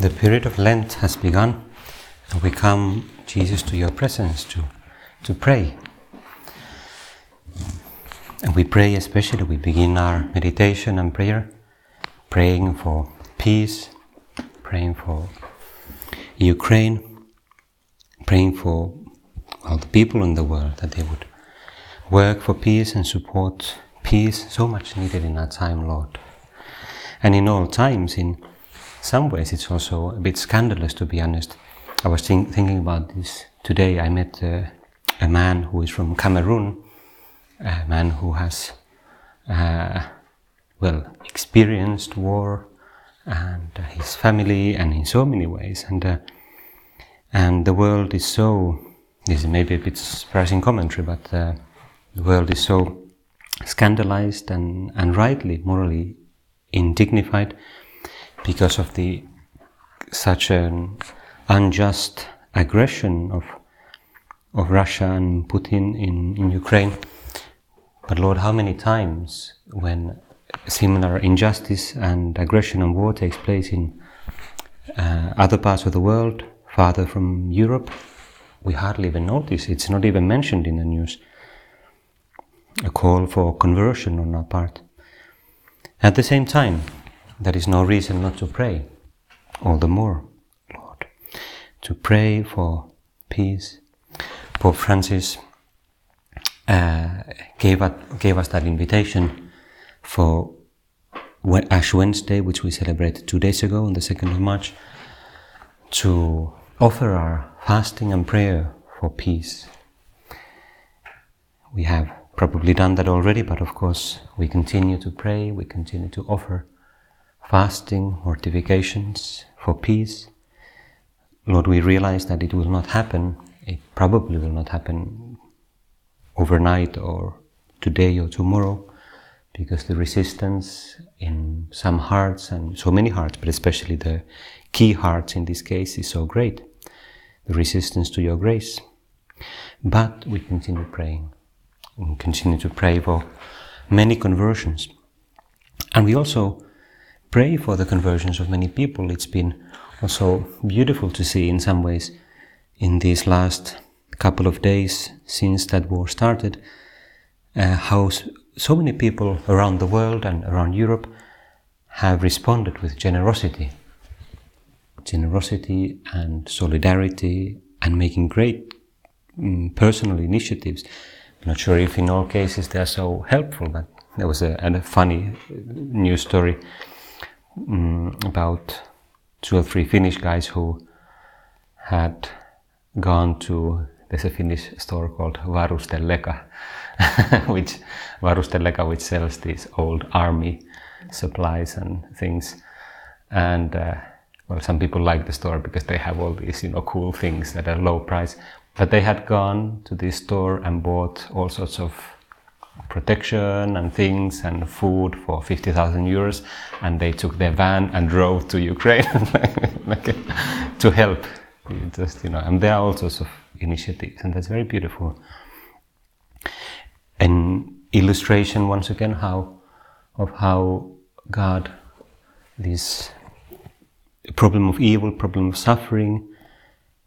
The period of Lent has begun, and we come, Jesus, to your presence to, to pray. And we pray especially, we begin our meditation and prayer, praying for peace, praying for Ukraine, praying for all the people in the world that they would work for peace and support peace, so much needed in our time, Lord. And in all times, in some ways it's also a bit scandalous to be honest. I was think, thinking about this today. I met uh, a man who is from Cameroon, a man who has, uh, well, experienced war and his family and in so many ways. And, uh, and the world is so, this is maybe a bit surprising commentary, but uh, the world is so scandalized and, and rightly, morally indignified because of the such an unjust aggression of of Russia and Putin in, in Ukraine. But Lord, how many times when similar injustice and aggression and war takes place in uh, other parts of the world, farther from Europe, we hardly even notice. It's not even mentioned in the news. A call for conversion on our part. At the same time, there is no reason not to pray. All the more, Lord, to pray for peace. Pope Francis uh, gave, gave us that invitation for Ash Wednesday, which we celebrated two days ago on the 2nd of March, to offer our fasting and prayer for peace. We have probably done that already, but of course we continue to pray, we continue to offer fasting, mortifications for peace. Lord, we realize that it will not happen, it probably will not happen overnight or today or tomorrow, because the resistance in some hearts and so many hearts, but especially the key hearts in this case, is so great. The resistance to your grace. But we continue praying. We continue to pray for many conversions. And we also pray for the conversions of many people. It's been also beautiful to see in some ways in these last couple of days since that war started uh, how so many people around the world and around Europe have responded with generosity. Generosity and solidarity and making great um, personal initiatives. I'm not sure if in all cases they are so helpful, but there was a, a funny news story um, about two or three Finnish guys who had gone to there's a Finnish store called Varusteleka, which Varustelleka, which sells these old army supplies and things. And uh, well, some people like the store because they have all these, you know, cool things at a low price. But they had gone to this store and bought all sorts of protection and things and food for 50,000 euros and they took their van and drove to Ukraine like, to help. Just you know and there are all sorts of initiatives and that's very beautiful. An illustration once again how of how God this problem of evil problem of suffering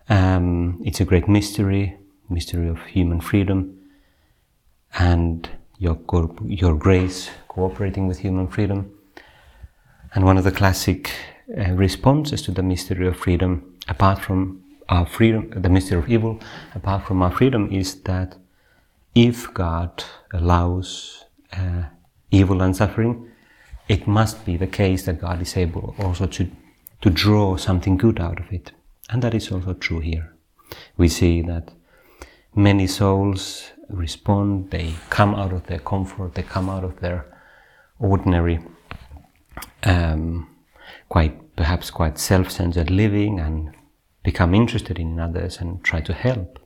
um, it's a great mystery mystery of human freedom and your, your grace cooperating with human freedom. And one of the classic uh, responses to the mystery of freedom, apart from our freedom, the mystery of evil, apart from our freedom, is that if God allows uh, evil and suffering, it must be the case that God is able also to, to draw something good out of it. And that is also true here. We see that many souls respond, they come out of their comfort, they come out of their ordinary, um, quite perhaps quite self-centered living and become interested in others and try to help.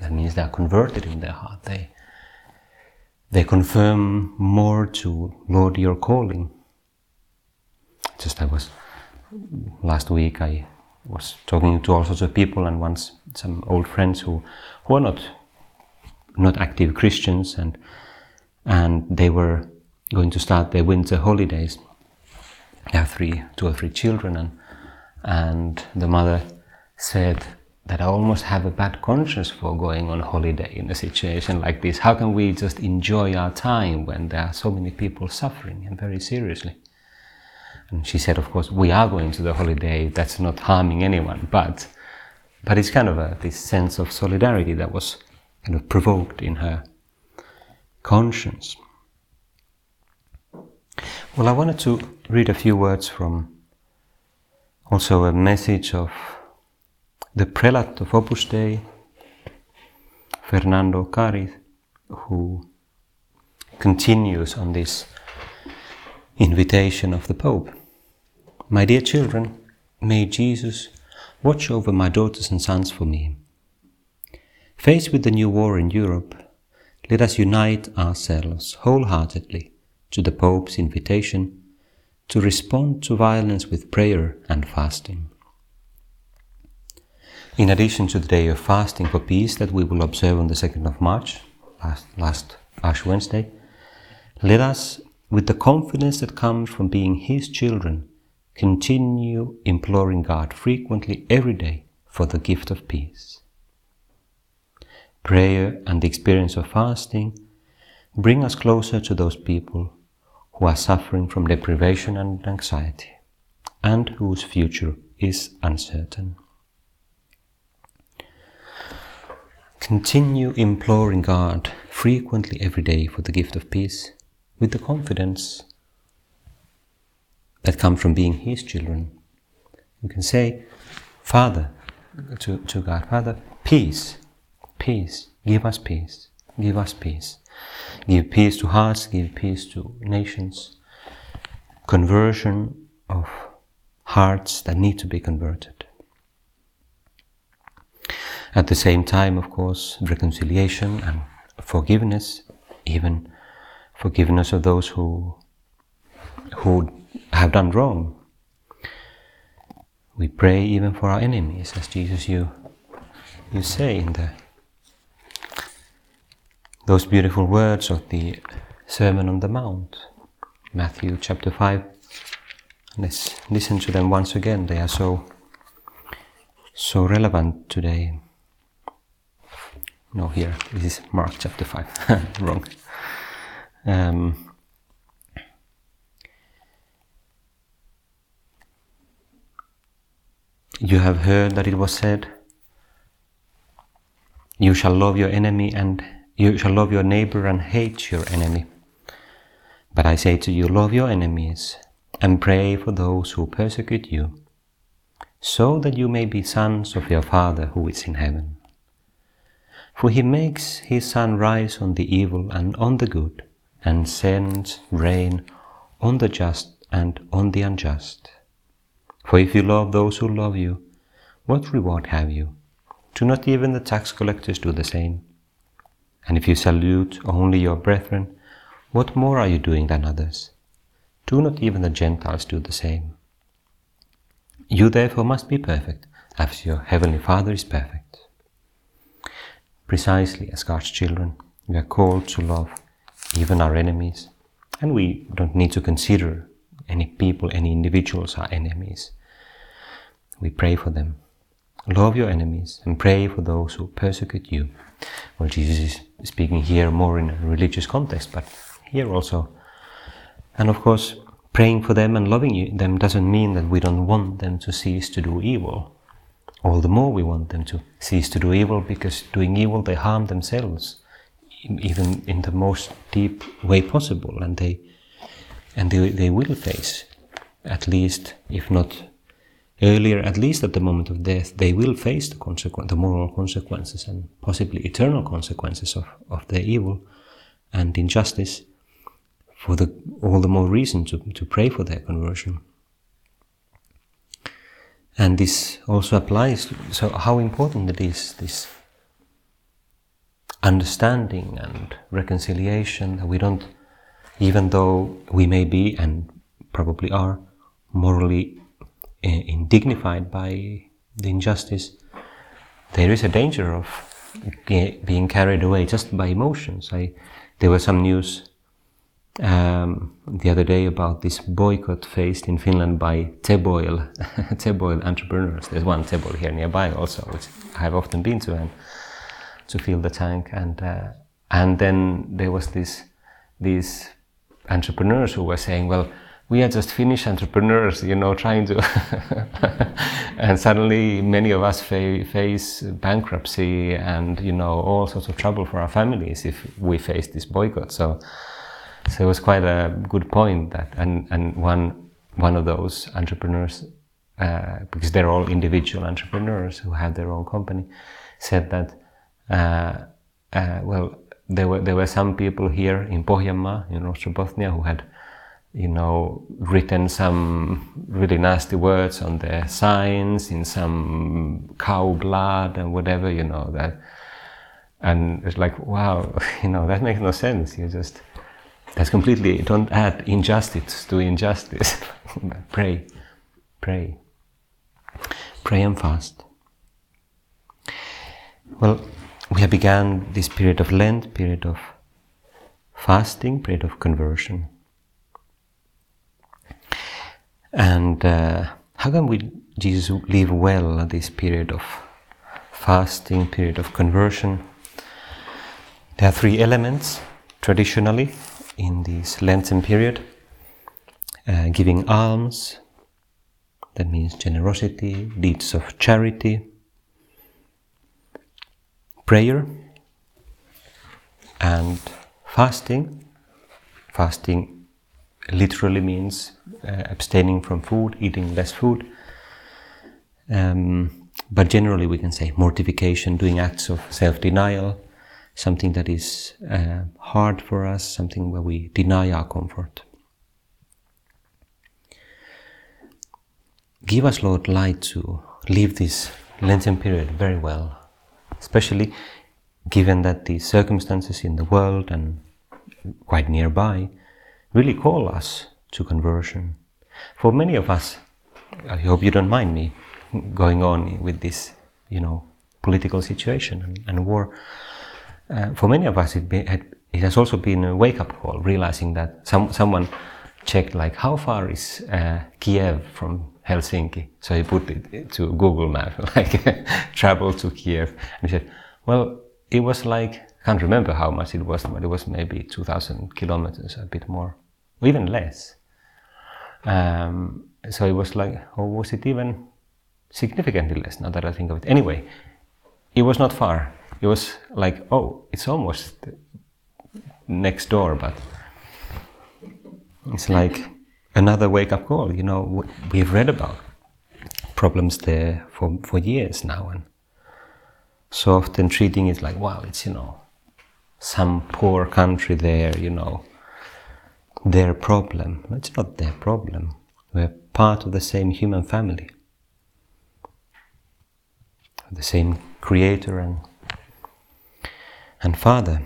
That means they are converted in their heart. They they confirm more to Lord your calling. Just I was last week I was talking to all sorts of people and once some old friends who, who are not not active Christians, and and they were going to start their winter holidays. They have three, two or three children, and and the mother said that I almost have a bad conscience for going on holiday in a situation like this. How can we just enjoy our time when there are so many people suffering and very seriously? And she said, of course, we are going to the holiday. That's not harming anyone, but but it's kind of a, this sense of solidarity that was kind of provoked in her conscience. Well, I wanted to read a few words from also a message of the prelate of Opus Dei, Fernando Ocáriz, who continues on this invitation of the Pope. My dear children, may Jesus watch over my daughters and sons for me. Faced with the new war in Europe, let us unite ourselves wholeheartedly to the Pope's invitation to respond to violence with prayer and fasting. In addition to the day of fasting for peace that we will observe on the 2nd of March, last, last Ash Wednesday, let us, with the confidence that comes from being His children, continue imploring God frequently every day for the gift of peace. Prayer and the experience of fasting bring us closer to those people who are suffering from deprivation and anxiety, and whose future is uncertain. Continue imploring God frequently every day for the gift of peace with the confidence that come from being His children. You can say, Father, to, to God, Father, peace, peace, give us peace, give us peace. Give peace to hearts, give peace to nations. Conversion of hearts that need to be converted. At the same time, of course, reconciliation and forgiveness, even forgiveness of those who who have done wrong. We pray even for our enemies, as Jesus you you say in the those beautiful words of the Sermon on the Mount, Matthew chapter five. Let's listen to them once again. They are so so relevant today. No, here, this is Mark chapter 5. Wrong. Um, you have heard that it was said, You shall love your enemy and you shall love your neighbor and hate your enemy. But I say to you, love your enemies and pray for those who persecute you, so that you may be sons of your Father who is in heaven. For he makes his sun rise on the evil and on the good, and sends rain on the just and on the unjust. For if you love those who love you, what reward have you? Do not even the tax collectors do the same? And if you salute only your brethren, what more are you doing than others? Do not even the Gentiles do the same? You therefore must be perfect, as your heavenly Father is perfect precisely as God's children. We are called to love even our enemies. And we don't need to consider any people, any individuals are enemies. We pray for them. Love your enemies and pray for those who persecute you. Well, Jesus is speaking here more in a religious context, but here also. And of course, praying for them and loving them doesn't mean that we don't want them to cease to do evil all the more we want them to cease to do evil because doing evil they harm themselves even in the most deep way possible and they and they, they will face at least if not earlier at least at the moment of death they will face the consequence the moral consequences and possibly eternal consequences of, of their evil and injustice for the all the more reason to, to pray for their conversion. And this also applies to, so how important it is, this understanding and reconciliation that we don't, even though we may be and probably are morally eh, indignified by the injustice, there is a danger of being carried away just by emotions. I, there was some news um, the other day about this boycott faced in Finland by Teboil, Teboil entrepreneurs. There's one Teboil here nearby also, which I've often been to and to fill the tank. And uh, and then there was this these entrepreneurs who were saying, well, we are just Finnish entrepreneurs, you know, trying to. and suddenly, many of us fa- face bankruptcy and you know all sorts of trouble for our families if we face this boycott. So, so it was quite a good point that, and and one one of those entrepreneurs, uh, because they're all individual entrepreneurs who have their own company, said that, uh, uh, well, there were there were some people here in Pohjanmaa, in Ostrobothnia, who had you know, written some really nasty words on their signs in some cow blood and whatever, you know, that. And it's like, wow, you know, that makes no sense. You just, that's completely, don't add injustice to injustice. pray, pray. Pray and fast. Well, we have begun this period of Lent, period of fasting, period of conversion. And uh, how can we, Jesus, live well at this period of fasting, period of conversion? There are three elements traditionally in this Lenten period uh, giving alms, that means generosity, deeds of charity, prayer, and fasting. Fasting literally means uh, abstaining from food, eating less food. Um, but generally, we can say mortification, doing acts of self denial, something that is uh, hard for us, something where we deny our comfort. Give us, Lord, light to live this Lenten period very well, especially given that the circumstances in the world and quite nearby really call us to conversion. For many of us, I hope you don't mind me going on with this, you know, political situation and, and war. Uh, for many of us, it, be, it, has also been a wake-up call, realizing that some, someone checked like how far is uh, Kiev from Helsinki. So he put it to Google Map, like travel to Kiev, and he said, well, it was like I can't remember how much it was, but it was maybe 2,000 kilometers, a bit more even less. Um, so it was like, or was it even significantly less now that I think of it? Anyway, it was not far. It was like, oh, it's almost next door, but it's like another wake up call. You know, we've read about problems there for, for years now, and so often treating it like, wow, it's, you know, some poor country there, you know, their problem. It's not their problem. We're part of the same human family, the same creator and, and father.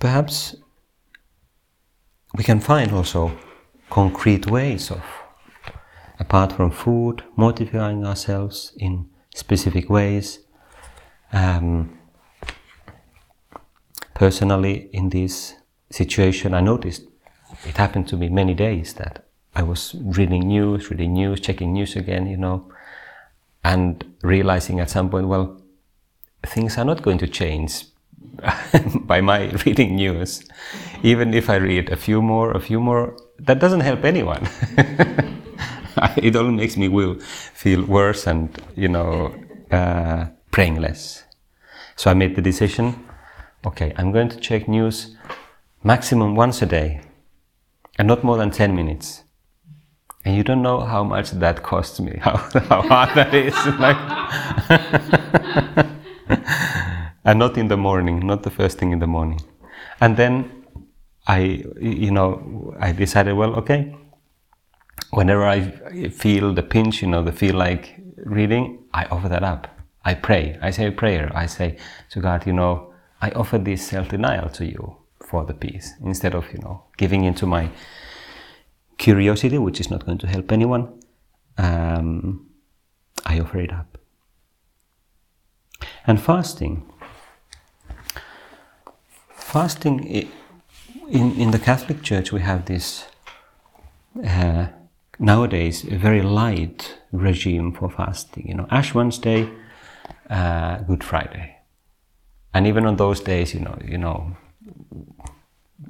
Perhaps we can find also concrete ways of, apart from food, modifying ourselves in specific ways. Um, personally in this situation, I noticed it happened to me many days that I was reading news, reading news, checking news again, you know, and realizing at some point, well, things are not going to change by my reading news. Even if I read a few more, a few more, that doesn't help anyone. it only makes me will feel worse and, you know, uh, praying less. So I made the decision okay, I'm going to check news maximum once a day and not more than 10 minutes. And you don't know how much that costs me, how, how hard that is. like and not in the morning, not the first thing in the morning. And then I, you know, I decided, well, okay, whenever I feel the pinch, you know, the feel like reading, I offer that up. I pray. I say a prayer. I say to God, you know, I offer this self-denial to you for the peace instead of you know giving into my curiosity, which is not going to help anyone. Um, I offer it up. And fasting. Fasting, in, in the Catholic Church, we have this uh, nowadays a very light regime for fasting. You know, Ash Wednesday, uh, Good Friday, and even on those days, you know, you know,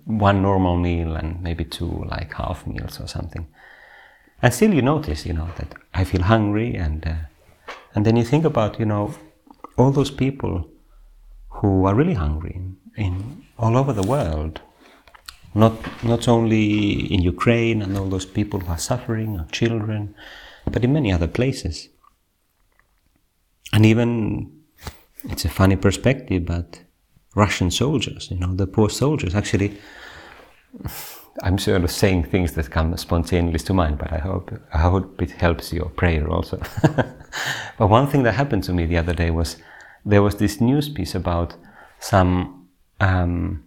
one normal meal and maybe two like half meals or something. And still, you notice, you know, that I feel hungry, and uh, and then you think about, you know, all those people who are really hungry in, in all over the world not not only in Ukraine and all those people who are suffering, or children, but in many other places. And even it's a funny perspective, but Russian soldiers, you know, the poor soldiers, actually. I'm sort of saying things that come spontaneously to mind, but I hope I hope it helps your prayer also. but one thing that happened to me the other day was there was this news piece about some um,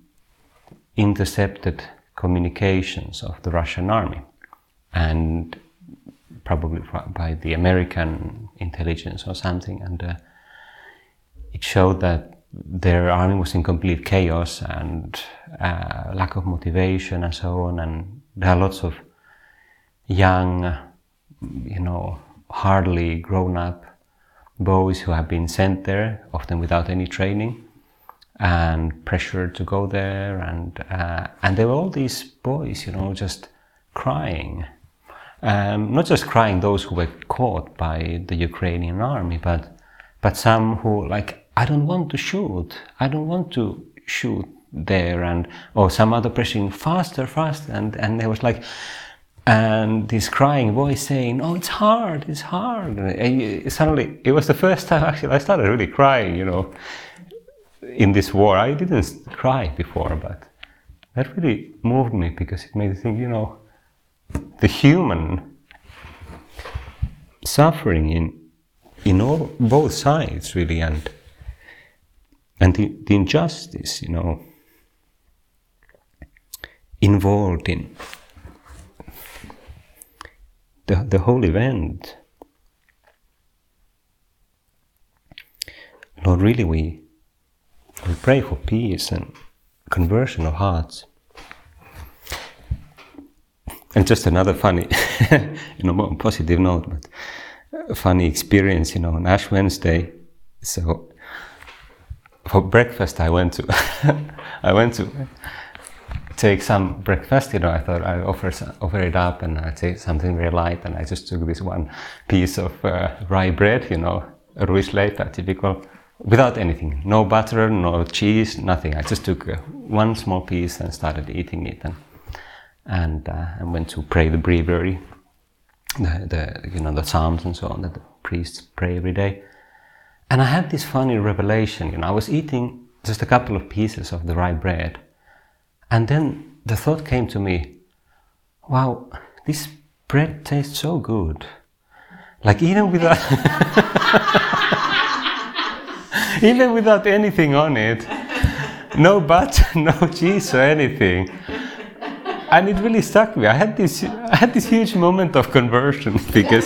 intercepted communications of the Russian army and probably by the American intelligence or something. And uh, it showed that their army was in complete chaos and uh, lack of motivation and so on. And there are lots of young, you know, hardly grown up boys who have been sent there, often without any training and pressure to go there, and uh, and there were all these boys, you know, just crying, um, not just crying those who were caught by the Ukrainian army, but but some who like I don't want to shoot, I don't want to shoot there, and or some other pressing faster, faster, and and there was like. And this crying voice saying, "Oh, it's hard, it's hard." And suddenly, it was the first time actually I started really crying. You know, in this war. I didn't cry before, but that really moved me because it made me think, you know, the human suffering in in all both sides really and and the, the injustice, you know, involved in the, the whole event. Lord, really we we pray for peace and conversion of hearts. And just another funny, you know, more positive note, but funny experience, you know, on Ash Wednesday. So for breakfast, I went to, I went to take some breakfast. You know, I thought I offer offer it up and I take something very light, and I just took this one piece of uh, rye bread. You know, Ruisleipä, typical without anything. No butter no cheese nothing. I just took uh, one small piece and started eating it and and, uh, and went to pray the breviary the, the you know the psalms and so on that the priests pray every day. And i had this funny revelation you know i was eating just a couple of pieces of the rye bread. And then the thought came to me wow this bread tastes so good. Like even without even without anything on it. No butter, no cheese or anything. And it really stuck me. I had this, I had this huge moment of conversion because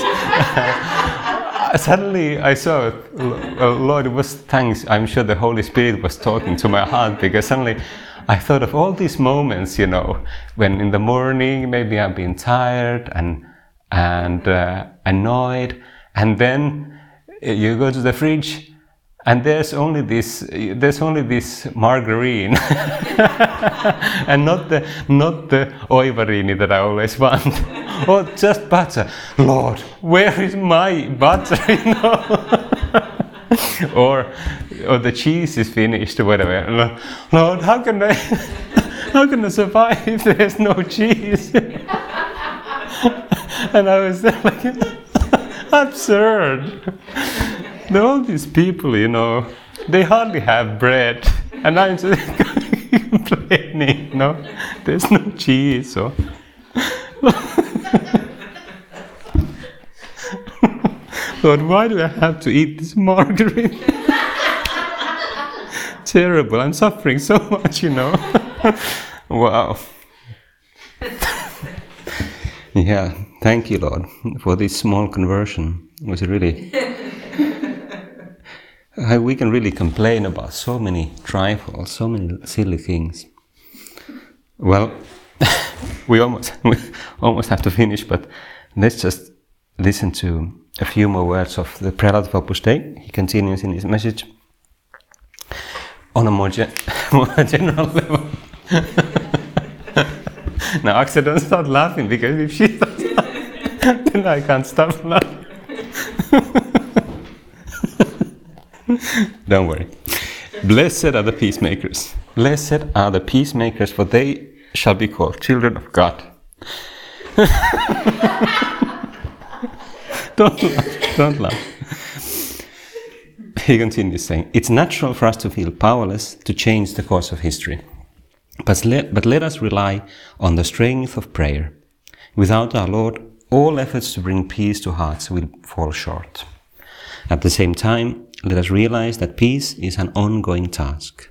suddenly I saw, oh, Lord, it was thanks. I'm sure the Holy Spirit was talking to my heart because suddenly I thought of all these moments, you know, when in the morning maybe I've been tired and and uh, annoyed, and then you go to the fridge and there's only this there's only this margarine. And not the not the Oivariini that I always want. Or just butter. Lord where is my butter you know? Or or the cheese is finished or whatever. Lord how can I how can I survive if there's no cheese? And I was like absurd all these people, you know, they hardly have bread, and I'm just complaining, you know, there's no cheese, so. Lord, why do I have to eat this margarine? Terrible, I'm suffering so much, you know. wow. yeah, thank you, Lord, for this small conversion. It was really we can really complain about so many trifles, so many silly things. Well, we almost we almost have to finish, but let's just listen to a few more words of the prelate of Opus Dei. He continues in his message on a more, gen- more general level. now, Axel, don't start laughing because if she starts laughing, then I can't stop laughing. don't worry. Blessed are the peacemakers. Blessed are the peacemakers, for they shall be called children of God. don't laugh. Don't laugh. He continues saying, It's natural for us to feel powerless to change the course of history. But let, but let us rely on the strength of prayer. Without our Lord, all efforts to bring peace to hearts will fall short. At the same time, let us realize that peace is an ongoing task.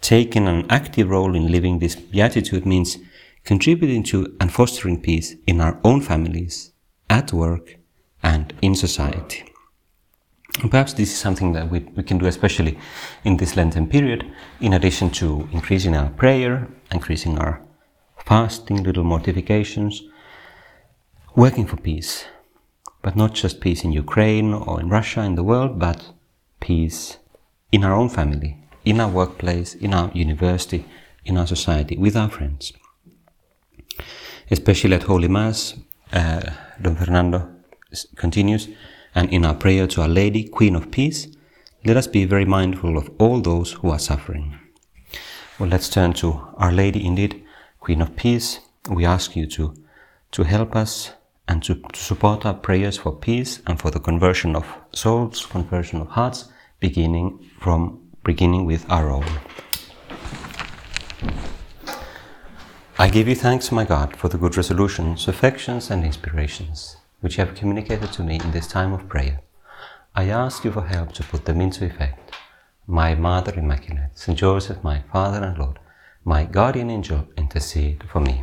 Taking an active role in living this beatitude means contributing to and fostering peace in our own families, at work, and in society. And perhaps this is something that we, we can do especially in this Lenten period, in addition to increasing our prayer, increasing our fasting, little mortifications, working for peace. But not just peace in Ukraine or in Russia, in the world, but peace in our own family, in our workplace, in our university, in our society, with our friends. Especially at Holy Mass, uh, Don Fernando continues, and in our prayer to Our Lady, Queen of Peace, let us be very mindful of all those who are suffering. Well, let's turn to Our Lady, indeed, Queen of Peace. We ask you to, to help us and to, to support our prayers for peace and for the conversion of souls, conversion of hearts, beginning from beginning with our own. I give you thanks, my God, for the good resolutions, affections, and inspirations which you have communicated to me in this time of prayer. I ask you for help to put them into effect. My Mother Immaculate, Saint Joseph, my Father and Lord, my guardian angel, intercede for me.